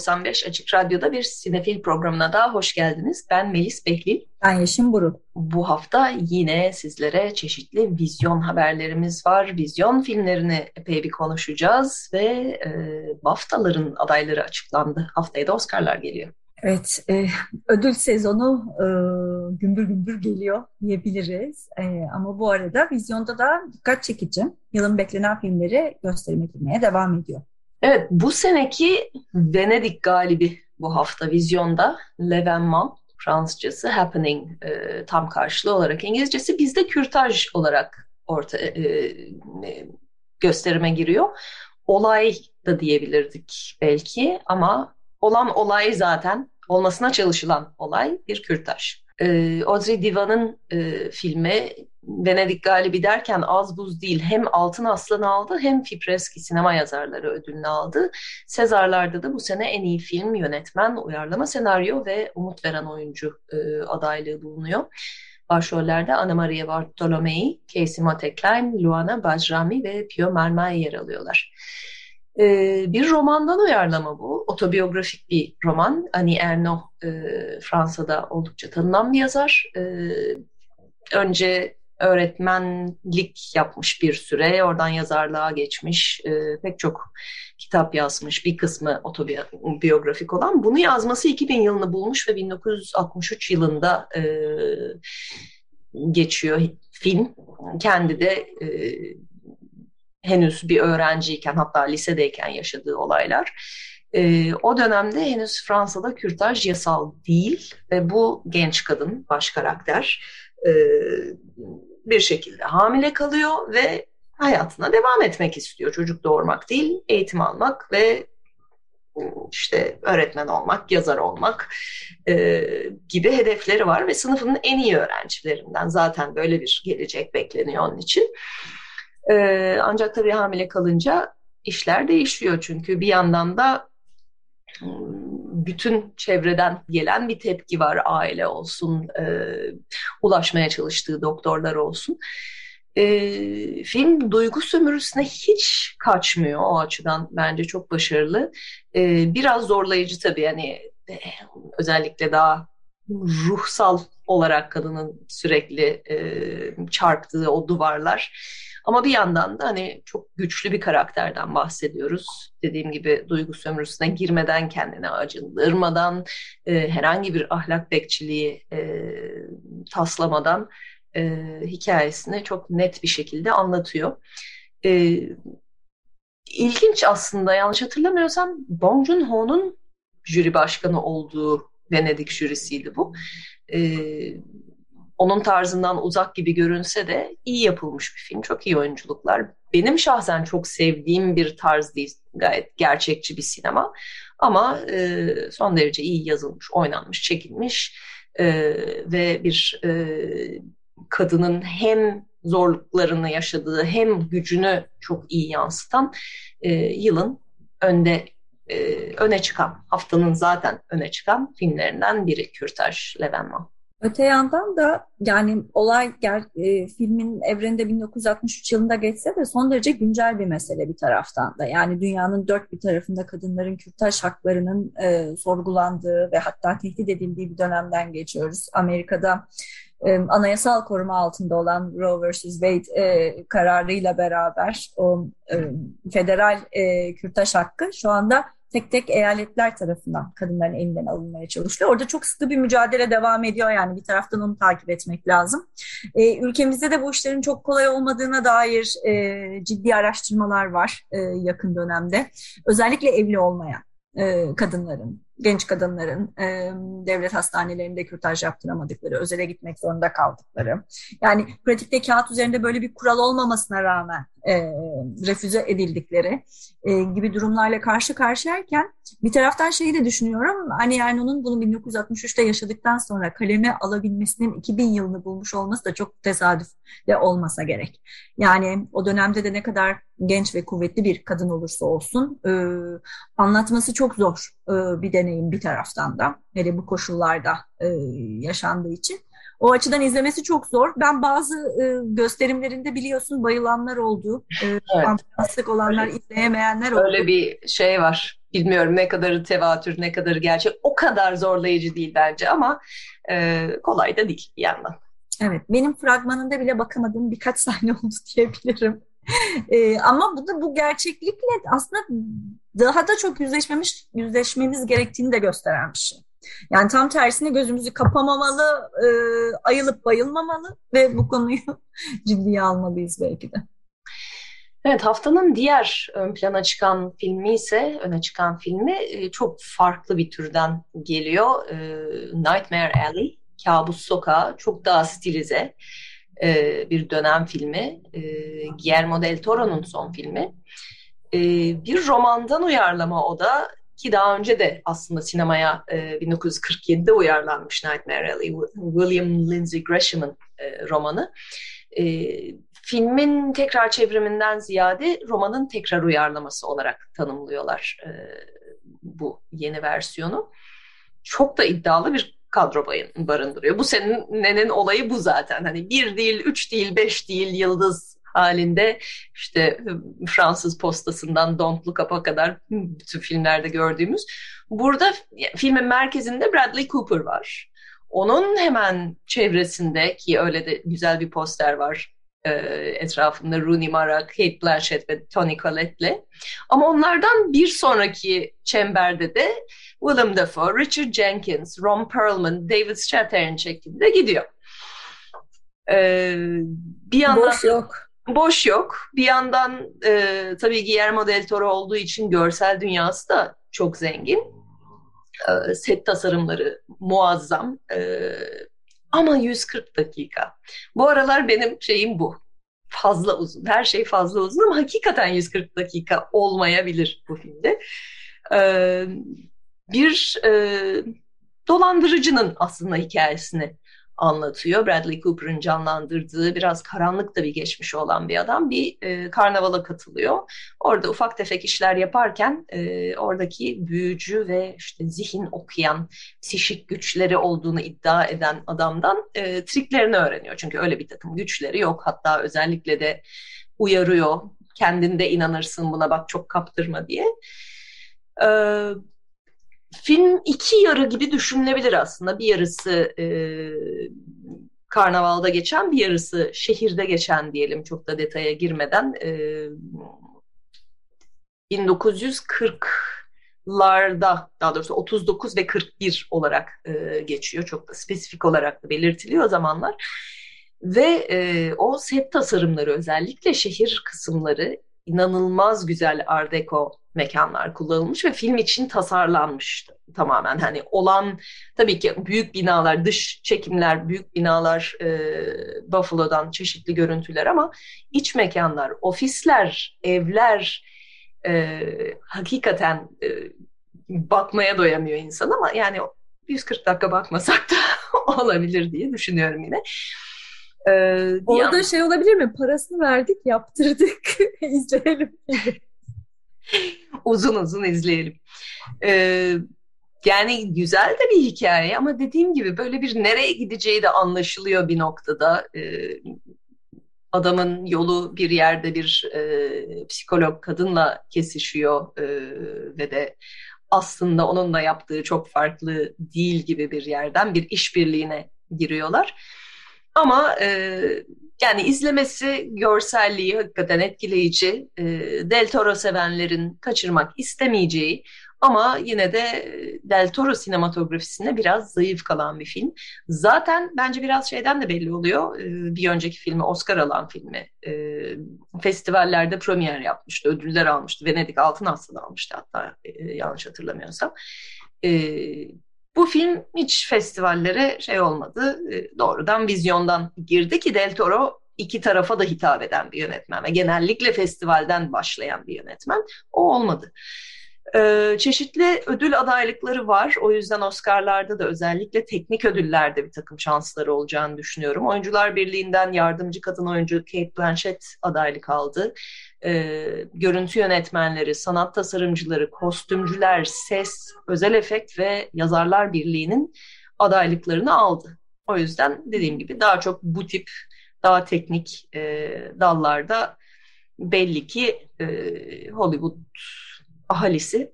95 Açık Radyo'da bir sinefil programına daha hoş geldiniz. Ben Melis Behlil. Ben Yeşim Burul. Bu hafta yine sizlere çeşitli vizyon haberlerimiz var. Vizyon filmlerini epey bir konuşacağız ve e, BAFTA'ların adayları açıklandı. Haftaya da Oscar'lar geliyor. Evet, e, ödül sezonu e, gümbür gümbür geliyor diyebiliriz. E, ama bu arada vizyonda da dikkat çekici yılın beklenen filmleri gösterime girmeye devam ediyor. Evet, bu seneki Venedik galibi bu hafta vizyonda L'Evénement, Fransızcası Happening e, tam karşılığı olarak İngilizcesi bizde kürtaj olarak orta e, e, gösterime giriyor. Olay da diyebilirdik belki ama olan olay zaten olmasına çalışılan olay bir kürtaj. E, Audrey Divan'ın e, filmi Venedik galibi derken az buz değil hem Altın Aslan aldı hem Fipreski sinema yazarları ödülünü aldı. Sezarlarda da bu sene en iyi film, yönetmen, uyarlama senaryo ve umut veren oyuncu e, adaylığı bulunuyor. Başrollerde Anna Maria Bartolomei, Casey Moteklein, Luana Bajrami ve Pio Marmay yer alıyorlar. Ee, bir romandan uyarlama bu. Otobiyografik bir roman. Annie Ernaux e, Fransa'da oldukça tanınan bir yazar. E, önce öğretmenlik yapmış bir süre. Oradan yazarlığa geçmiş. E, pek çok kitap yazmış. Bir kısmı otobiyografik olan. Bunu yazması 2000 yılını bulmuş ve 1963 yılında e, geçiyor film. Kendi de e, henüz bir öğrenciyken hatta lisedeyken yaşadığı olaylar. E, o dönemde henüz Fransa'da kürtaj yasal değil ve bu genç kadın baş karakter e, bir şekilde hamile kalıyor ve hayatına devam etmek istiyor. Çocuk doğurmak değil, eğitim almak ve işte öğretmen olmak, yazar olmak e, gibi hedefleri var ve sınıfının en iyi öğrencilerinden zaten böyle bir gelecek bekleniyor onun için. E, ancak tabii hamile kalınca işler değişiyor çünkü bir yandan da bütün çevreden gelen bir tepki var aile olsun, e, ulaşmaya çalıştığı doktorlar olsun. E, film duygu sömürüsüne hiç kaçmıyor o açıdan bence çok başarılı. E, biraz zorlayıcı tabii yani e, özellikle daha ruhsal olarak kadının sürekli e, çarptığı o duvarlar ama bir yandan da hani çok güçlü bir karakterden bahsediyoruz. Dediğim gibi duygu sömürüsüne girmeden, kendine acındırmadan, e, herhangi bir ahlak bekçiliği e, taslamadan e, hikayesini çok net bir şekilde anlatıyor. E, ilginç aslında yanlış hatırlamıyorsam Bong Joon-ho'nun jüri başkanı olduğu Venedik jürisiydi bu. E, onun tarzından uzak gibi görünse de iyi yapılmış bir film. Çok iyi oyunculuklar. Benim şahsen çok sevdiğim bir tarz değil. Gayet gerçekçi bir sinema. Ama e, son derece iyi yazılmış, oynanmış, çekilmiş e, ve bir e, kadının hem zorluklarını yaşadığı hem gücünü çok iyi yansıtan e, yılın önde e, öne çıkan, haftanın zaten öne çıkan filmlerinden biri Kürtaj Levenman. Öte yandan da yani olay ger, e, filmin evrende 1963 yılında geçse de son derece güncel bir mesele bir taraftan da. Yani dünyanın dört bir tarafında kadınların kürtaj haklarının e, sorgulandığı ve hatta tehdit edildiği bir dönemden geçiyoruz. Amerika'da e, anayasal koruma altında olan Roe vs. Wade e, kararıyla beraber o e, federal e, kürtaj hakkı şu anda tek tek eyaletler tarafından kadınların elinden alınmaya çalışılıyor. Orada çok sıkı bir mücadele devam ediyor yani bir taraftan onu takip etmek lazım. E, ülkemizde de bu işlerin çok kolay olmadığına dair e, ciddi araştırmalar var e, yakın dönemde. Özellikle evli olmayan e, kadınların genç kadınların e, devlet hastanelerinde kürtaj yaptıramadıkları, özele gitmek zorunda kaldıkları. Yani pratikte kağıt üzerinde böyle bir kural olmamasına rağmen e, refüze edildikleri e, gibi durumlarla karşı karşıyayken bir taraftan şeyi de düşünüyorum. Hani yani onun bunu 1963'te yaşadıktan sonra kaleme alabilmesinin 2000 yılını bulmuş olması da çok tesadüf de olmasa gerek. Yani o dönemde de ne kadar genç ve kuvvetli bir kadın olursa olsun e, anlatması çok zor bir deneyim bir taraftan da. Hele bu koşullarda e, yaşandığı için. O açıdan izlemesi çok zor. Ben bazı e, gösterimlerinde biliyorsun bayılanlar oldu. E, evet. olanlar, öyle, izleyemeyenler oldu. Öyle bir şey var. Bilmiyorum ne kadarı tevatür, ne kadarı gerçek. O kadar zorlayıcı değil bence ama e, kolay da değil bir yandan. Evet, benim fragmanında bile bakamadığım birkaç sahne oldu diyebilirim. E, ama bu da bu gerçeklikle aslında daha da çok yüzleşmemiş, yüzleşmemiz gerektiğini de gösteren bir şey. Yani tam tersine gözümüzü kapamamalı, e, ayılıp bayılmamalı ve bu konuyu ciddiye almalıyız belki de. Evet haftanın diğer ön plana çıkan filmi ise öne çıkan filmi e, çok farklı bir türden geliyor. E, Nightmare Alley, Kabus Sokağı çok daha stilize e, bir dönem filmi. Guillermo del Toro'nun son filmi. Bir romandan uyarlama o da ki daha önce de aslında sinemaya e, 1947'de uyarlanmış Nightmare Alley, William Lindsay Gresham'ın e, romanı. E, filmin tekrar çevriminden ziyade romanın tekrar uyarlaması olarak tanımlıyorlar e, bu yeni versiyonu. Çok da iddialı bir kadro barındırıyor. Bu senenin olayı bu zaten. Hani bir değil, üç değil, beş değil yıldız halinde işte Fransız postasından Don't Look Up'a kadar bütün filmlerde gördüğümüz. Burada filmin merkezinde Bradley Cooper var. Onun hemen çevresinde ki öyle de güzel bir poster var e, etrafında Rooney Mara, Kate Blanchett ve Tony Collette'le. Ama onlardan bir sonraki çemberde de Willem Dafoe, Richard Jenkins, Ron Perlman, David Strathairn şeklinde gidiyor. Ee, bir yandan boş yok boş yok. Bir yandan e, tabii Guillermo del Toro olduğu için görsel dünyası da çok zengin. E, set tasarımları muazzam. E, ama 140 dakika. Bu aralar benim şeyim bu. Fazla uzun. Her şey fazla uzun ama hakikaten 140 dakika olmayabilir bu filmde. E, bir e, dolandırıcının aslında hikayesini anlatıyor. Bradley Cooper'ın canlandırdığı biraz karanlık da bir geçmişi olan bir adam bir e, karnavala katılıyor. Orada ufak tefek işler yaparken e, oradaki büyücü ve işte zihin okuyan, psişik güçleri olduğunu iddia eden adamdan e, triklerini öğreniyor. Çünkü öyle bir takım güçleri yok. Hatta özellikle de uyarıyor. Kendinde inanırsın buna bak çok kaptırma diye. Ee, film iki yarı gibi düşünülebilir aslında. Bir yarısı e, karnavalda geçen, bir yarısı şehirde geçen diyelim çok da detaya girmeden. E, 1940'larda daha doğrusu 39 ve 41 olarak e, geçiyor. Çok da spesifik olarak da belirtiliyor o zamanlar. Ve e, o set tasarımları özellikle şehir kısımları inanılmaz güzel art deco mekanlar kullanılmış ve film için tasarlanmış tamamen. Hani olan tabii ki büyük binalar, dış çekimler, büyük binalar e, Buffalo'dan çeşitli görüntüler ama iç mekanlar, ofisler, evler e, hakikaten e, bakmaya doyamıyor insan ama yani 140 dakika bakmasak da olabilir diye düşünüyorum yine. Ee, Orada yan... şey olabilir mi? Parasını verdik, yaptırdık, izleyelim. uzun uzun izleyelim. Ee, yani güzel de bir hikaye ama dediğim gibi böyle bir nereye gideceği de anlaşılıyor bir noktada. Ee, adamın yolu bir yerde bir e, psikolog kadınla kesişiyor e, ve de aslında onunla yaptığı çok farklı değil gibi bir yerden bir işbirliğine giriyorlar. Ama e, yani izlemesi, görselliği hakikaten etkileyici. E, Del Toro sevenlerin kaçırmak istemeyeceği ama yine de Del Toro sinematografisinde biraz zayıf kalan bir film. Zaten bence biraz şeyden de belli oluyor. E, bir önceki filmi Oscar alan filmi. E, festivallerde premier yapmıştı, ödüller almıştı. Venedik Altın Aslan almıştı hatta e, yanlış hatırlamıyorsam. Bu film hiç festivallere şey olmadı. E, doğrudan vizyondan girdi ki Del Toro iki tarafa da hitap eden bir yönetmen ve genellikle festivalden başlayan bir yönetmen. O olmadı. Ee, çeşitli ödül adaylıkları var. O yüzden Oscar'larda da özellikle teknik ödüllerde bir takım şansları olacağını düşünüyorum. Oyuncular Birliği'nden yardımcı kadın oyuncu Kate Blanchett adaylık aldı. Ee, görüntü yönetmenleri, sanat tasarımcıları, kostümcüler, ses, özel efekt ve yazarlar birliğinin adaylıklarını aldı. O yüzden dediğim gibi daha çok bu tip daha teknik e, dallarda belli ki e, Hollywood ahalisi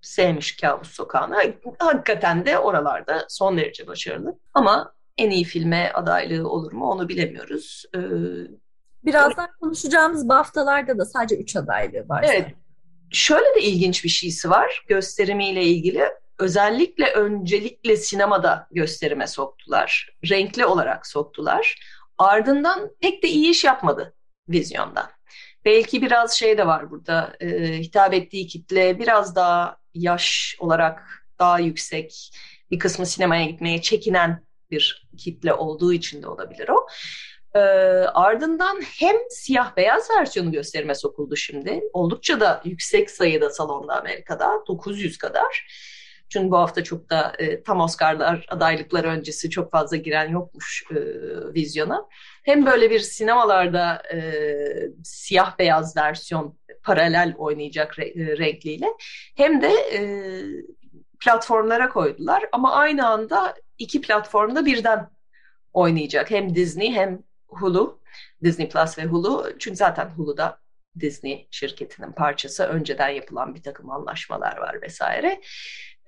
sevmiş Kabus Sokağı'nı. Hakikaten de oralarda son derece başarılı. Ama en iyi filme adaylığı olur mu onu bilemiyoruz. Ee, Birazdan konuşacağımız BAFTA'larda da sadece üç adaylığı var. Evet. Şöyle de ilginç bir şeysi var gösterimiyle ilgili. Özellikle öncelikle sinemada gösterime soktular. Renkli olarak soktular. Ardından pek de iyi iş yapmadı vizyonda. Belki biraz şey de var burada. E, hitap ettiği kitle biraz daha yaş olarak daha yüksek. Bir kısmı sinemaya gitmeye çekinen bir kitle olduğu için de olabilir o. E, ardından hem siyah beyaz versiyonu gösterime sokuldu şimdi. Oldukça da yüksek sayıda salonda Amerika'da 900 kadar. Çünkü bu hafta çok da e, tam Oscar'lar adaylıklar öncesi çok fazla giren yokmuş e, vizyona. Hem böyle bir sinemalarda e, siyah beyaz versiyon paralel oynayacak re, e, renkliyle hem de e, platformlara koydular. Ama aynı anda iki platformda birden oynayacak. Hem Disney hem Hulu. Disney Plus ve Hulu. Çünkü zaten Hulu'da Disney şirketinin parçası. Önceden yapılan bir takım anlaşmalar var vesaire.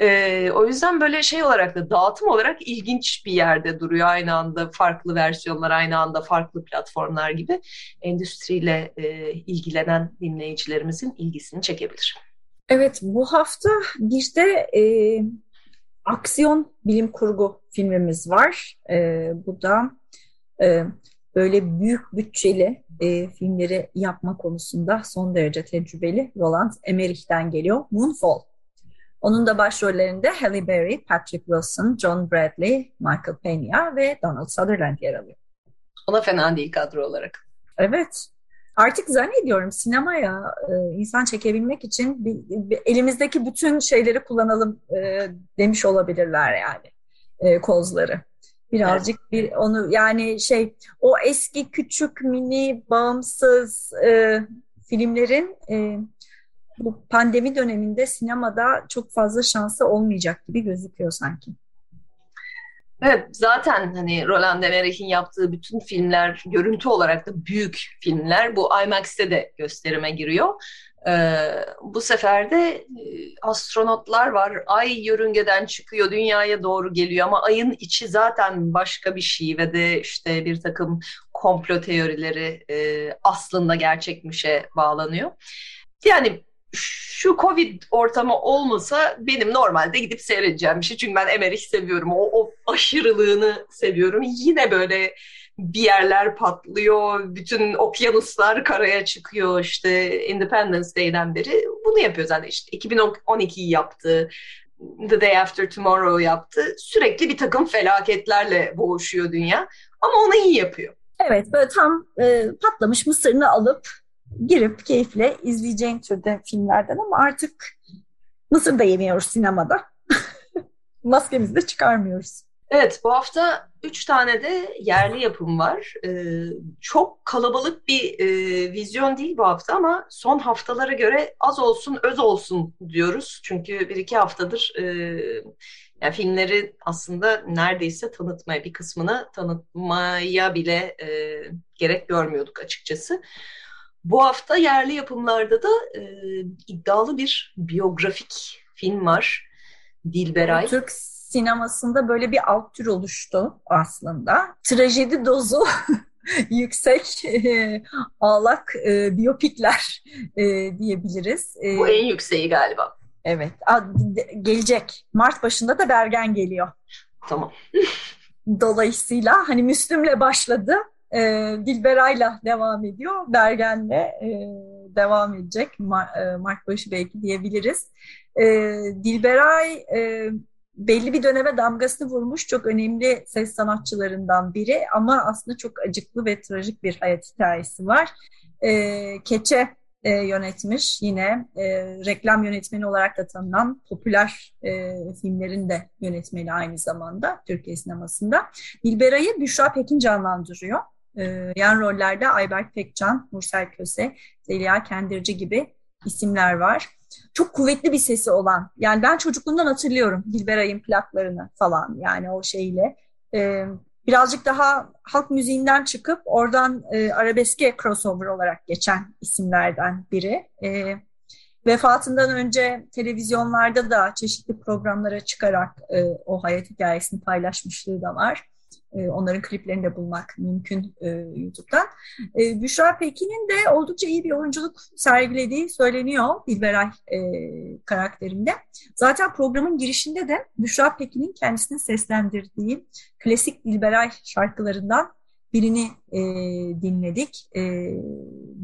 Ee, o yüzden böyle şey olarak da dağıtım olarak ilginç bir yerde duruyor aynı anda farklı versiyonlar aynı anda farklı platformlar gibi endüstriyle e, ilgilenen dinleyicilerimizin ilgisini çekebilir. Evet bu hafta bir de e, aksiyon bilim kurgu filmimiz var. E, bu da e, böyle büyük bütçeli e, filmleri yapma konusunda son derece tecrübeli Roland Emmerich'ten geliyor. Moonfall onun da başrollerinde Halle Berry, Patrick Wilson, John Bradley, Michael Pena ve Donald Sutherland yer alıyor. Ona fena değil kadro olarak. Evet. Artık zannediyorum sinemaya e, insan çekebilmek için bir, bir, elimizdeki bütün şeyleri kullanalım e, demiş olabilirler yani e, kozları. Birazcık bir onu yani şey o eski küçük mini bağımsız e, filmlerin e, bu pandemi döneminde sinemada çok fazla şansı olmayacak gibi gözüküyor sanki. Evet zaten hani Roland Emmerich'in yaptığı bütün filmler görüntü olarak da büyük filmler. Bu IMAX'te de gösterime giriyor. Ee, bu sefer de e, astronotlar var. Ay yörüngeden çıkıyor, dünyaya doğru geliyor ama ayın içi zaten başka bir şey ve de işte bir takım komplo teorileri e, aslında gerçekmişe bağlanıyor. Yani şu Covid ortamı olmasa benim normalde gidip seyredeceğim bir şey. Çünkü ben Emmerich seviyorum. O, o aşırılığını seviyorum. Yine böyle bir yerler patlıyor. Bütün okyanuslar karaya çıkıyor. İşte Independence Day'den beri bunu yapıyor zaten. işte 2012'yi yaptı. The Day After Tomorrow yaptı. Sürekli bir takım felaketlerle boğuşuyor dünya. Ama onu iyi yapıyor. Evet böyle tam e, patlamış mısırını alıp girip keyifle izleyeceğin türde filmlerden ama artık mısır da yemiyoruz sinemada. Maskemizi de çıkarmıyoruz. Evet bu hafta üç tane de yerli yapım var. Ee, çok kalabalık bir e, vizyon değil bu hafta ama son haftalara göre az olsun öz olsun diyoruz. Çünkü bir iki haftadır e, yani filmleri aslında neredeyse tanıtmaya bir kısmını tanıtmaya bile e, gerek görmüyorduk açıkçası. Bu hafta yerli yapımlarda da e, iddialı bir biyografik film var. Dilberay. Türk sinemasında böyle bir alt tür oluştu aslında. Trajedi dozu yüksek e, ağlak e, biyopikler e, diyebiliriz. E, Bu en yükseği galiba. Evet. A, gelecek. Mart başında da Bergen geliyor. Tamam. Dolayısıyla hani Müslüm'le başladı e, Dilberay'la devam ediyor. Bergen'le e, devam edecek. E, Mart başı belki diyebiliriz. E, Dilberay e, belli bir döneme damgasını vurmuş çok önemli ses sanatçılarından biri ama aslında çok acıklı ve trajik bir hayat hikayesi var. E, Keçe e, yönetmiş yine e, reklam yönetmeni olarak da tanınan popüler e, filmlerin de yönetmeni aynı zamanda Türkiye sinemasında. Dilberay'ı Büşra Pekin canlandırıyor. E, yan rollerde Ayberk Pekcan, Nursel Köse, Zeliha Kendirci gibi isimler var. Çok kuvvetli bir sesi olan, yani ben çocukluğumdan hatırlıyorum Dilberay'ın plaklarını falan yani o şeyle. E, birazcık daha halk müziğinden çıkıp oradan e, arabeske crossover olarak geçen isimlerden biri. E, vefatından önce televizyonlarda da çeşitli programlara çıkarak e, o hayat hikayesini paylaşmışlığı da var. E, onların kliplerini de bulmak mümkün e, YouTube'dan. E, Büşra Pekin'in de oldukça iyi bir oyunculuk sergilediği söyleniyor Dilberay e, karakterinde. Zaten programın girişinde de Büşra Pekin'in kendisini seslendirdiği klasik Dilberay şarkılarından birini e, dinledik. E,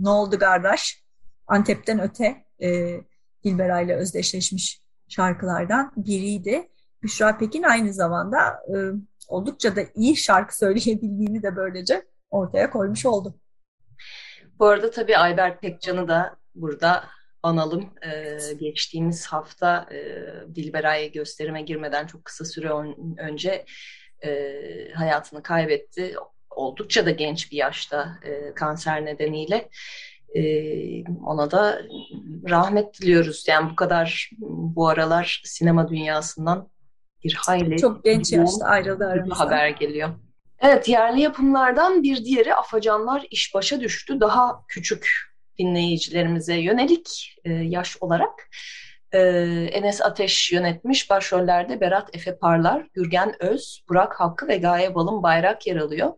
ne oldu kardeş? Antep'ten öte e, Dilberay'la özdeşleşmiş şarkılardan biriydi. Büşra Pekin aynı zamanda e, oldukça da iyi şarkı söyleyebildiğini de böylece ortaya koymuş oldu. Bu arada tabii Ayber Pekcan'ı da burada analım. Ee, geçtiğimiz hafta e, Dilberay gösterime girmeden çok kısa süre önce e, hayatını kaybetti. Oldukça da genç bir yaşta e, kanser nedeniyle. E, ona da rahmet diliyoruz. Yani bu kadar bu aralar sinema dünyasından bir hayli çok genç yaşta ayrıldı aramızdan. haber geliyor. Evet yerli yapımlardan bir diğeri Afacanlar iş başa düştü. Daha küçük dinleyicilerimize yönelik e, yaş olarak e, Enes Ateş yönetmiş. Başrollerde Berat Efe Parlar, Gürgen Öz, Burak Hakkı ve Gaye Balın Bayrak yer alıyor.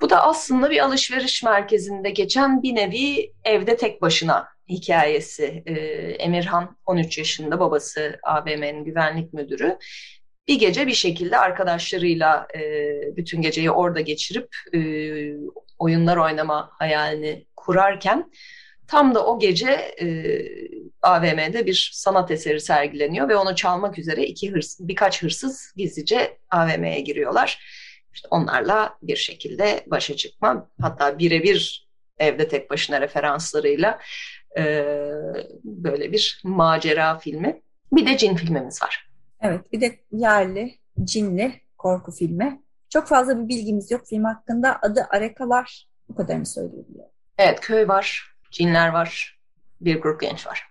Bu da aslında bir alışveriş merkezinde geçen bir nevi evde tek başına hikayesi. E, Emirhan 13 yaşında babası AVM'nin güvenlik müdürü. Bir gece bir şekilde arkadaşlarıyla e, bütün geceyi orada geçirip e, oyunlar oynama hayalini kurarken tam da o gece e, AVM'de bir sanat eseri sergileniyor ve onu çalmak üzere iki hırs, birkaç hırsız gizlice AVM'ye giriyorlar. İşte onlarla bir şekilde başa çıkma hatta birebir evde tek başına referanslarıyla e, böyle bir macera filmi. Bir de cin filmimiz var. Evet bir de yerli, cinli korku filmi. Çok fazla bir bilgimiz yok film hakkında. Adı Arekalar. Bu kadarını söyleyebiliyorum. Evet köy var, cinler var, bir grup genç var.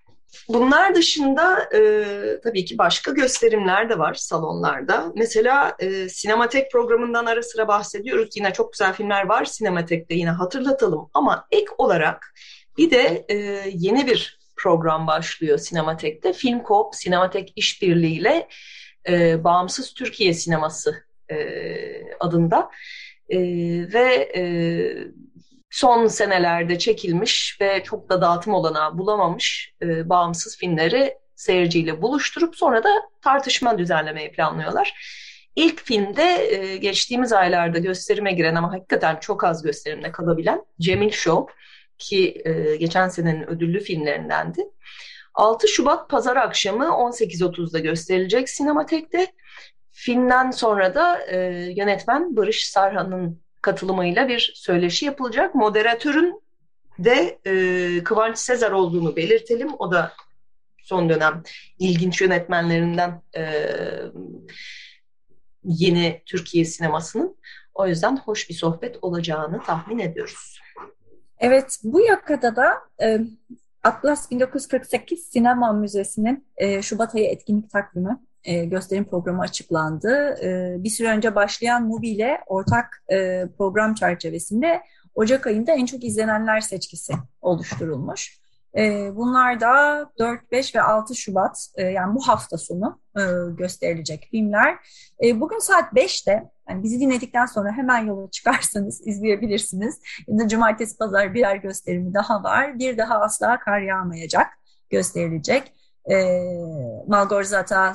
Bunlar dışında e, tabii ki başka gösterimler de var salonlarda. Mesela e, Sinematek programından ara sıra bahsediyoruz. Yine çok güzel filmler var Sinematek'te yine hatırlatalım. Ama ek olarak bir de e, yeni bir program başlıyor Sinematek'te. Film Coop Sinematek işbirliğiyle e, Bağımsız Türkiye Sineması e, adında e, ve e, son senelerde çekilmiş ve çok da dağıtım olanağı bulamamış e, bağımsız filmleri seyirciyle buluşturup sonra da tartışma düzenlemeyi planlıyorlar. İlk filmde e, geçtiğimiz aylarda gösterime giren ama hakikaten çok az gösterimde kalabilen Cemil Show ki e, geçen senenin ödüllü filmlerindendi. 6 Şubat pazar akşamı 18.30'da gösterilecek Sinematek'te. Filmden sonra da e, yönetmen Barış Sarhan'ın katılımıyla bir söyleşi yapılacak. Moderatörün de e, Kıvanç Sezer olduğunu belirtelim. O da son dönem ilginç yönetmenlerinden e, yeni Türkiye sinemasının. O yüzden hoş bir sohbet olacağını tahmin ediyoruz. Evet, bu yakada da e, Atlas 1948 Sinema Müzesi'nin e, Şubat ayı etkinlik takvimi e, gösterim programı açıklandı. E, bir süre önce başlayan MUBI ile ortak e, program çerçevesinde Ocak ayında en çok izlenenler seçkisi oluşturulmuş. E, bunlar da 4, 5 ve 6 Şubat e, yani bu hafta sonu e, gösterilecek filmler. E, bugün saat 5'te yani bizi dinledikten sonra hemen yola çıkarsanız izleyebilirsiniz. Ya da cumartesi pazar birer gösterimi daha var. Bir daha asla kar yağmayacak gösterilecek e, Malgorzata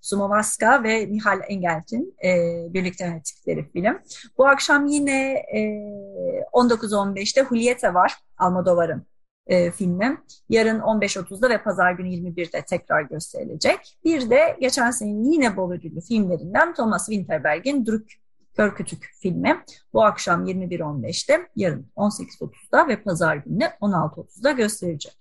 Sumovaska ve Mihal Engelt'in e, birlikte yönettikleri film. Bu akşam yine e, 19.15'te Julieta var, Almodovar'ın e, filmi. Yarın 15.30'da ve pazar günü 21'de tekrar gösterilecek. Bir de geçen senenin yine bol ödüllü filmlerinden Thomas Winterberg'in Druk Kör Kütük filmi. Bu akşam 21.15'te, yarın 18.30'da ve pazar günü 16.30'da gösterilecek.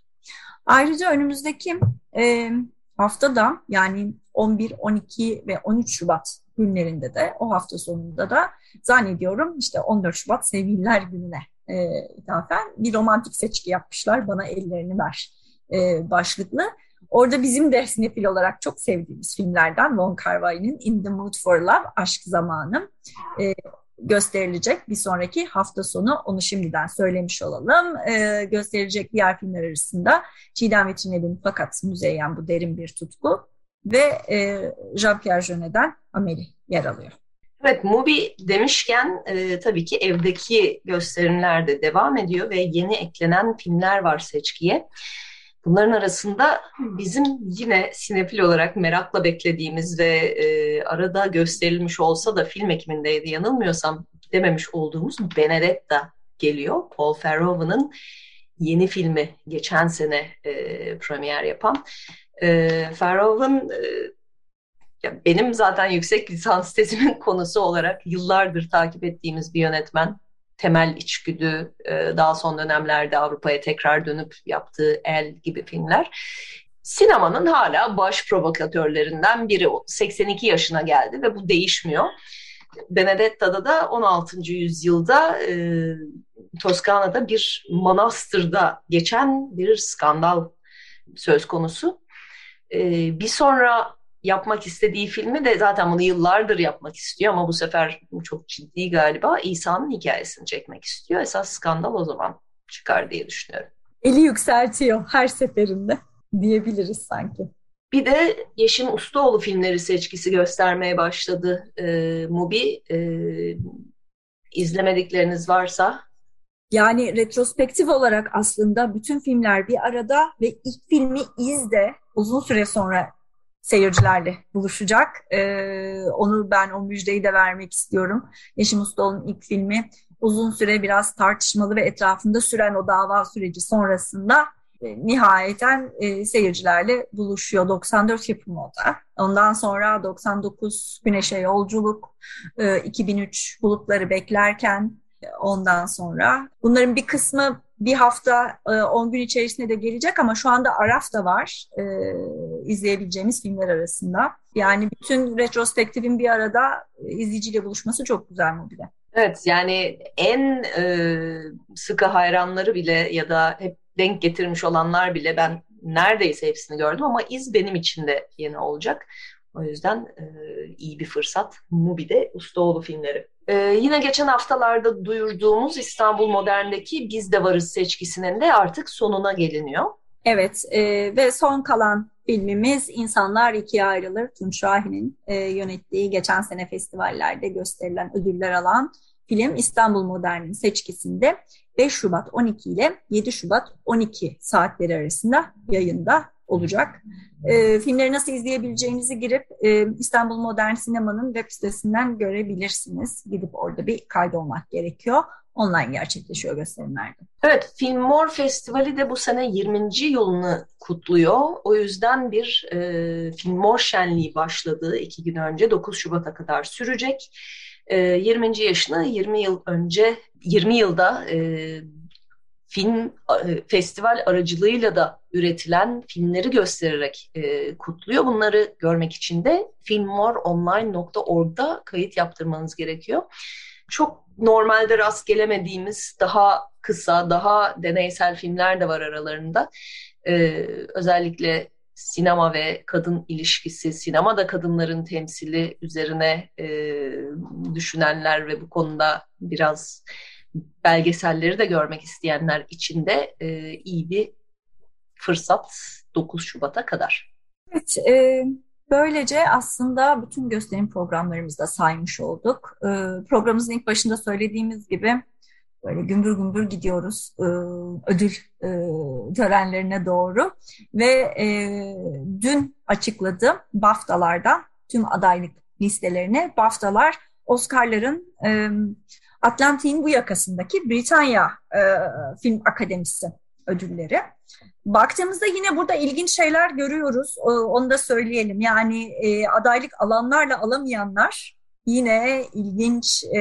Ayrıca önümüzdeki e, haftada yani 11, 12 ve 13 Şubat günlerinde de o hafta sonunda da zannediyorum işte 14 Şubat Sevgililer Günü'ne e, ithafen bir romantik seçki yapmışlar. Bana ellerini ver e, başlıklı. Orada bizim de sinefil olarak çok sevdiğimiz filmlerden Wong Kar Wai'nin In the Mood for Love, Aşk Zamanı e, gösterilecek bir sonraki hafta sonu. Onu şimdiden söylemiş olalım. E, gösterilecek diğer filmler arasında Çiğdem ve Çinel'in Fakat Müzeyyen Bu Derin Bir Tutku ve e, Jean-Pierre Jeunet'den Amélie yer alıyor. Evet, Mubi demişken e, tabii ki evdeki gösterimler de devam ediyor ve yeni eklenen filmler var seçkiye. Bunların arasında bizim yine sinefil olarak merakla beklediğimiz ve e, arada gösterilmiş olsa da film ekimindeydi yanılmıyorsam dememiş olduğumuz Benedetta geliyor. Paul Verhoeven'ın yeni filmi geçen sene e, premier yapan. E, Verhoeven e, ya benim zaten yüksek lisans tezimin konusu olarak yıllardır takip ettiğimiz bir yönetmen temel içgüdü, e, daha son dönemlerde Avrupa'ya tekrar dönüp yaptığı El gibi filmler. Sinemanın hala baş provokatörlerinden biri. 82 yaşına geldi ve bu değişmiyor. Benedetta'da da 16. yüzyılda e, Toskana'da bir manastırda geçen bir skandal söz konusu. E, bir sonra yapmak istediği filmi de zaten bunu yıllardır yapmak istiyor ama bu sefer çok ciddi galiba İsa'nın hikayesini çekmek istiyor. Esas skandal o zaman çıkar diye düşünüyorum. Eli yükseltiyor her seferinde diyebiliriz sanki. Bir de Yeşim Ustaoğlu filmleri seçkisi göstermeye başladı e, Mubi. E, izlemedikleriniz varsa yani retrospektif olarak aslında bütün filmler bir arada ve ilk filmi izde uzun süre sonra seyircilerle buluşacak. Ee, onu ben o müjdeyi de vermek istiyorum. Yeşim Ustaoğlu'nun ilk filmi uzun süre biraz tartışmalı ve etrafında süren o dava süreci sonrasında e, nihayeten e, seyircilerle buluşuyor. 94 yapımı o da. Ondan sonra 99 Güneşe Yolculuk, e, 2003 Bulutları Beklerken, ondan sonra. Bunların bir kısmı bir hafta 10 e, gün içerisinde de gelecek ama şu anda Araf da var e, izleyebileceğimiz filmler arasında. Yani bütün retrospektifin bir arada e, izleyiciyle buluşması çok güzel mobilde. Evet yani en e, sıkı hayranları bile ya da hep denk getirmiş olanlar bile ben neredeyse hepsini gördüm ama iz benim için de yeni olacak. O yüzden e, iyi bir fırsat Mubi'de Ustaoğlu filmleri. E, yine geçen haftalarda duyurduğumuz İstanbul Modern'deki Biz de Varız seçkisinin de artık sonuna geliniyor. Evet e, ve son kalan filmimiz İnsanlar İkiye Ayrılır. Tunç Şahin'in e, yönettiği geçen sene festivallerde gösterilen ödüller alan film İstanbul Modern'in seçkisinde 5 Şubat 12 ile 7 Şubat 12 saatleri arasında yayında olacak. E, filmleri nasıl izleyebileceğinizi girip e, İstanbul Modern Sinema'nın web sitesinden görebilirsiniz. Gidip orada bir kaydolmak gerekiyor. Online gerçekleşiyor gösterimlerde. Evet, Filmor Festivali de bu sene 20. yılını kutluyor. O yüzden bir e, Filmor şenliği başladı iki gün önce. 9 Şubat'a kadar sürecek. E, 20. yaşını 20 yıl önce, 20 yılda e, film e, festival aracılığıyla da üretilen filmleri göstererek e, kutluyor. Bunları görmek için de filmmoreonline.org'da kayıt yaptırmanız gerekiyor. Çok normalde rast gelemediğimiz daha kısa, daha deneysel filmler de var aralarında. E, özellikle sinema ve kadın ilişkisi, sinemada kadınların temsili üzerine e, düşünenler ve bu konuda biraz belgeselleri de görmek isteyenler için de e, iyi bir fırsat 9 Şubat'a kadar. Evet, e, böylece aslında bütün gösterim programlarımızda saymış olduk. E, programımızın ilk başında söylediğimiz gibi böyle gümbür gümbür gidiyoruz e, ödül e, törenlerine doğru ve e, dün açıkladım BAFTA'lardan tüm adaylık listelerine BAFTA'lar Oscar'ların e, Atlantik'in bu yakasındaki Britanya e, Film Akademisi ödülleri. Baktığımızda yine burada ilginç şeyler görüyoruz. Onu da söyleyelim. Yani e, adaylık alanlarla alamayanlar yine ilginç e,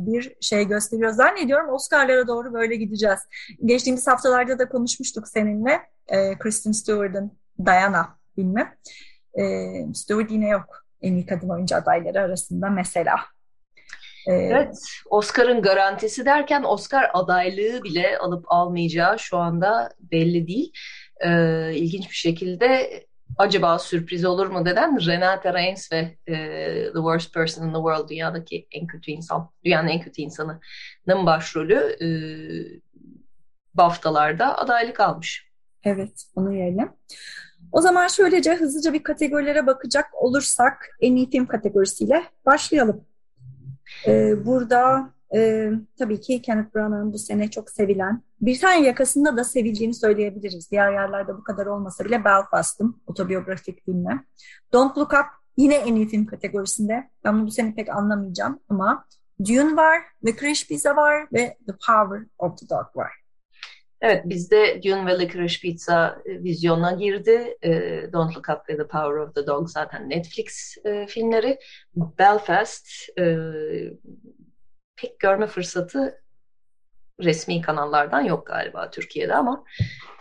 bir şey gösteriyor. Zannediyorum Oscar'lara doğru böyle gideceğiz. Geçtiğimiz haftalarda da konuşmuştuk seninle. E, Kristen Stewart'ın Diana filmi. E, Stewart yine yok en iyi kadın oyuncu adayları arasında mesela. Ee, evet, Oscar'ın garantisi derken Oscar adaylığı bile alıp almayacağı şu anda belli değil. Ee, ilginç bir şekilde acaba sürpriz olur mu deden Renate Reigns ve e, The Worst Person in the World dünyadaki en kötü insan, dünyanın en kötü insanının başrolü e, BAFTA'larda adaylık almış. Evet, onu yiyelim. O zaman şöylece hızlıca bir kategorilere bakacak olursak en iyi film kategorisiyle başlayalım. Ee, burada e, tabii ki Kenneth Branagh'ın bu sene çok sevilen, Britanya yakasında da sevildiğini söyleyebiliriz. Diğer yerlerde bu kadar olmasa bile Belfast'ım, otobiyografik filmi. Don't Look Up yine en iyi film kategorisinde. Ben bunu bu sene pek anlamayacağım ama Dune var, Licorice Pizza var ve The Power of the Dog var. Evet bizde Dune ve Licorice Pizza e, vizyona girdi. E, Don't Look Up ve The Power of the Dog zaten Netflix e, filmleri. Belfast pek görme fırsatı resmi kanallardan yok galiba Türkiye'de ama.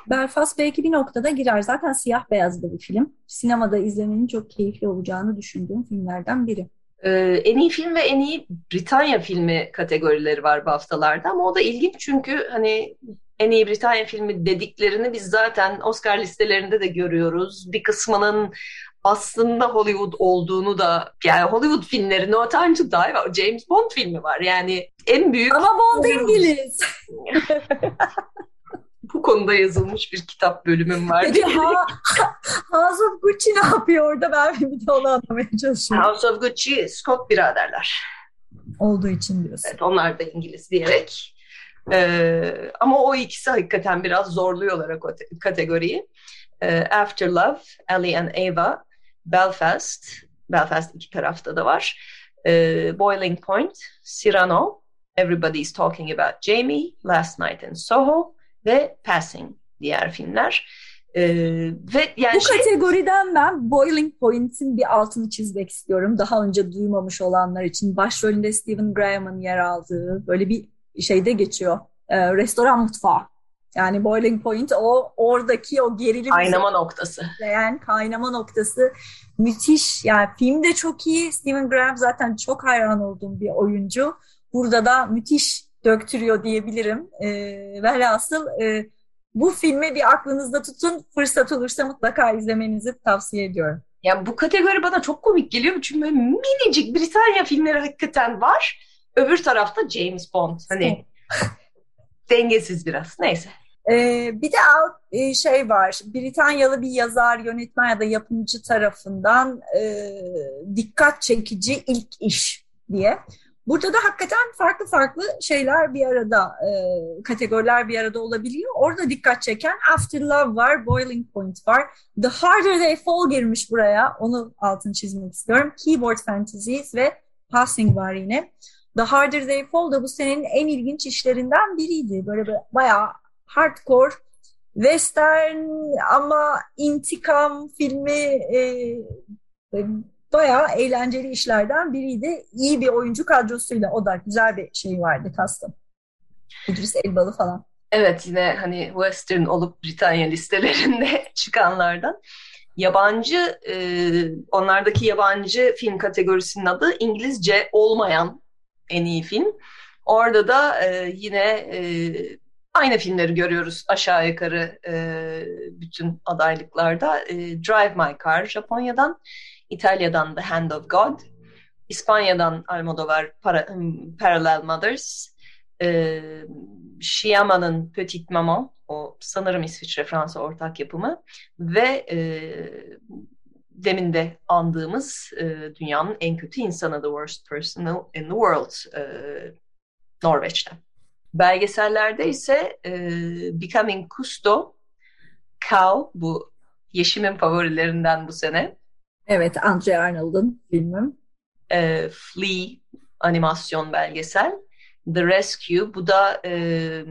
Belfast belki bir noktada girer. Zaten siyah beyazlı bir film. Sinemada izlemenin çok keyifli olacağını düşündüğüm filmlerden biri. Ee, en iyi film ve en iyi Britanya filmi kategorileri var bu haftalarda ama o da ilginç çünkü hani en iyi Britanya filmi dediklerini biz zaten Oscar listelerinde de görüyoruz. Bir kısmının aslında Hollywood olduğunu da yani Hollywood filmleri No Time to Die var. James Bond filmi var. Yani en büyük Ama Bond İngiliz. Bu konuda yazılmış bir kitap bölümüm var. Peki ha, House of Gucci ne yapıyor orada? Ben bir de onu anlamaya çalışıyorum. House of Gucci, Scott biraderler. Olduğu için diyorsun. Evet, onlar da İngiliz diyerek ee, ama o ikisi hakikaten biraz zorluyorlar o kategoriyi. Ee, After Love, Ali and Ava, Belfast, Belfast iki tarafta da var. Ee, Boiling Point, Cyrano, Everybody's Talking About Jamie, Last Night in Soho ve Passing diğer filmler. Ee, ve yani Bu şey... kategoriden ben Boiling Point'in bir altını çizmek istiyorum. Daha önce duymamış olanlar için. Başrolünde Stephen Graham'ın yer aldığı böyle bir şeyde geçiyor. E, restoran mutfağı. Yani boiling point o oradaki o gerilim kaynama noktası. Yani kaynama noktası müthiş. Yani film de çok iyi. Stephen Graham zaten çok hayran olduğum bir oyuncu. Burada da müthiş döktürüyor diyebilirim. E, velhasıl e, bu filmi bir aklınızda tutun. Fırsat olursa mutlaka izlemenizi tavsiye ediyorum. Ya bu kategori bana çok komik geliyor çünkü minicik Britanya filmleri hakikaten var. Öbür tarafta James Bond. Hani dengesiz biraz. Neyse. Ee, bir de e, şey var, Britanyalı bir yazar, yönetmen ya da yapımcı tarafından e, dikkat çekici ilk iş diye. Burada da hakikaten farklı farklı şeyler bir arada, e, kategoriler bir arada olabiliyor. Orada dikkat çeken After Love var, Boiling Point var. The Harder They Fall girmiş buraya, onu altını çizmek istiyorum. Keyboard Fantasies ve Passing var yine. The Harder They Fall da bu senenin en ilginç işlerinden biriydi. Böyle, bayağı hardcore western ama intikam filmi e, bayağı eğlenceli işlerden biriydi. İyi bir oyuncu kadrosuyla o da güzel bir şey vardı kastım. İdris Elbalı falan. Evet yine hani western olup Britanya listelerinde çıkanlardan. Yabancı, e, onlardaki yabancı film kategorisinin adı İngilizce olmayan en iyi film. Orada da e, yine e, aynı filmleri görüyoruz aşağı yukarı e, bütün adaylıklarda. E, Drive My Car Japonya'dan, İtalya'dan The Hand of God, İspanya'dan Almodovar Para, Parallel Mothers, e, Shyamalan'ın Petit Maman, o sanırım İsviçre-Fransa ortak yapımı ve e, demin de andığımız e, dünyanın en kötü insanı The Worst Person in the World e, Norveç'ten. Belgesellerde ise e, Becoming Kusto, Cow bu Yeşim'in favorilerinden bu sene. Evet, Andre Arnold'un filmi. E, Flea animasyon belgesel. The Rescue bu da e,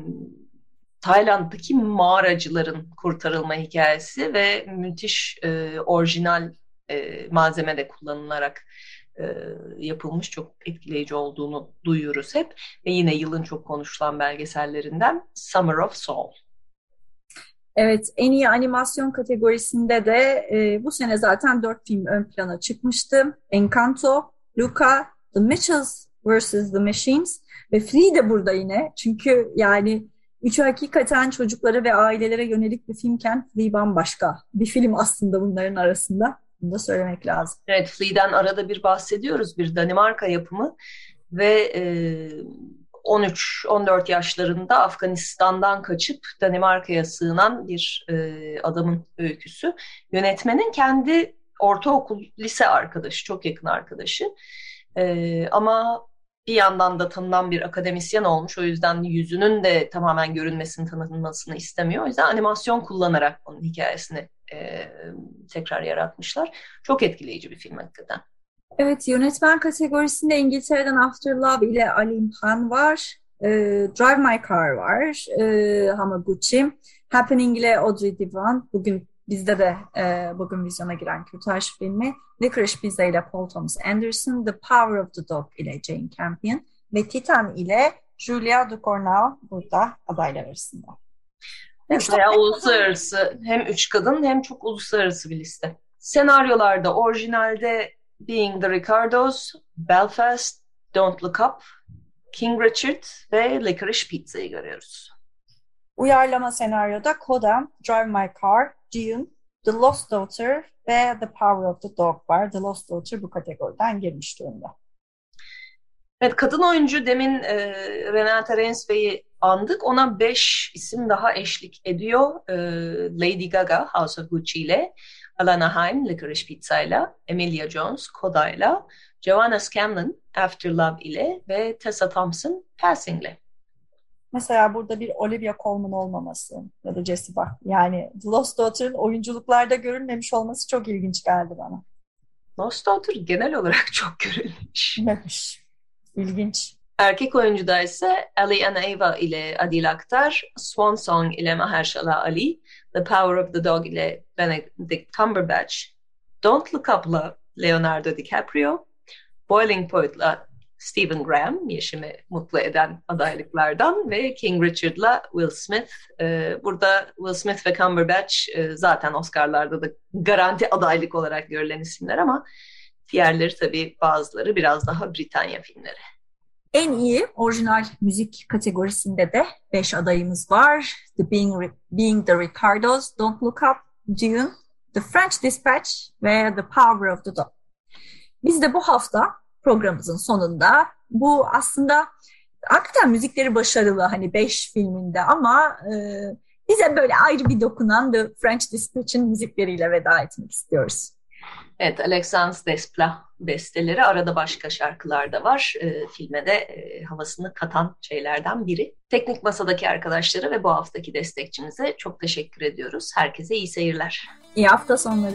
Tayland'daki mağaracıların kurtarılma hikayesi ve müthiş e, orijinal e, malzeme de kullanılarak e, yapılmış çok etkileyici olduğunu duyuyoruz hep. Ve yine yılın çok konuşulan belgesellerinden Summer of Soul. Evet, en iyi animasyon kategorisinde de e, bu sene zaten dört film ön plana çıkmıştı. Encanto, Luca, The Mitchells vs. The Machines ve Flea de burada yine. Çünkü yani üçü hakikaten çocuklara ve ailelere yönelik bir filmken Flea bambaşka bir film aslında bunların arasında. Bunu da söylemek lazım. Evet, Flea'den arada bir bahsediyoruz. Bir Danimarka yapımı ve e, 13-14 yaşlarında Afganistan'dan kaçıp Danimarka'ya sığınan bir e, adamın öyküsü. Yönetmenin kendi ortaokul, lise arkadaşı, çok yakın arkadaşı. E, ama bir yandan da tanınan bir akademisyen olmuş. O yüzden yüzünün de tamamen görünmesini, tanınmasını istemiyor. O yüzden animasyon kullanarak onun hikayesini e, tekrar yaratmışlar. Çok etkileyici bir film hakikaten. Evet, yönetmen kategorisinde İngiltere'den After Love ile Alim Han var. E, Drive My Car var. E, Hamaguchi. Happening ile Audrey Divan. Bugün bizde de e, bugün vizyona giren Kürtaj filmi. Licorice Pizza ile Paul Thomas Anderson. The Power of the Dog ile Jane Campion. Ve Titan ile Julia Ducournau burada adaylar arasında. Mesela uluslararası hem üç kadın hem çok uluslararası bir liste. Senaryolarda orijinalde Being the Ricardos, Belfast, Don't Look Up, King Richard ve Licorice Pizza'yı görüyoruz. Uyarlama senaryoda Coda, Drive My Car, Dune, The Lost Daughter ve The Power of the Dog var. The Lost Daughter bu kategoriden girmiş durumda. Evet, kadın oyuncu demin e, Renate Reinsve'yi andık. Ona beş isim daha eşlik ediyor. E, Lady Gaga, House of Gucci ile, Alana Haim, Licorice Pizza ile, Emilia Jones, Coda ile, Joanna Scanlon, After Love ile ve Tessa Thompson, Passing ile. Mesela burada bir Olivia Colman olmaması ya da Jessie Buck. Yani Lost Daughter'ın oyunculuklarda görünmemiş olması çok ilginç geldi bana. Lost Daughter genel olarak çok görülmüş. İlginç. Erkek oyuncuda ise Ali Eva ile Adil Akhtar, Swan Song ile Mahershala Ali, The Power of the Dog ile Benedict Cumberbatch, Don't Look Up'la Leonardo DiCaprio, Boiling Point'la Stephen Graham, yaşımı mutlu eden adaylıklardan ve King Richard'la Will Smith. Ee, burada Will Smith ve Cumberbatch e, zaten Oscar'larda da garanti adaylık olarak görülen isimler ama diğerleri tabii bazıları biraz daha Britanya filmleri. En iyi orijinal müzik kategorisinde de 5 adayımız var. The Being, Being the Ricardos, Don't Look Up, Dune, The French Dispatch ve The Power of the Dog. Biz de bu hafta programımızın sonunda bu aslında hakikaten müzikleri başarılı hani 5 filminde ama e, bize böyle ayrı bir dokunan The French Dispatch'in müzikleriyle veda etmek istiyoruz. Evet, Alexandre Desplat besteleri. Arada başka şarkılar da var. E, filme de e, havasını katan şeylerden biri. Teknik Masa'daki arkadaşları ve bu haftaki destekçimize çok teşekkür ediyoruz. Herkese iyi seyirler. İyi hafta sonları.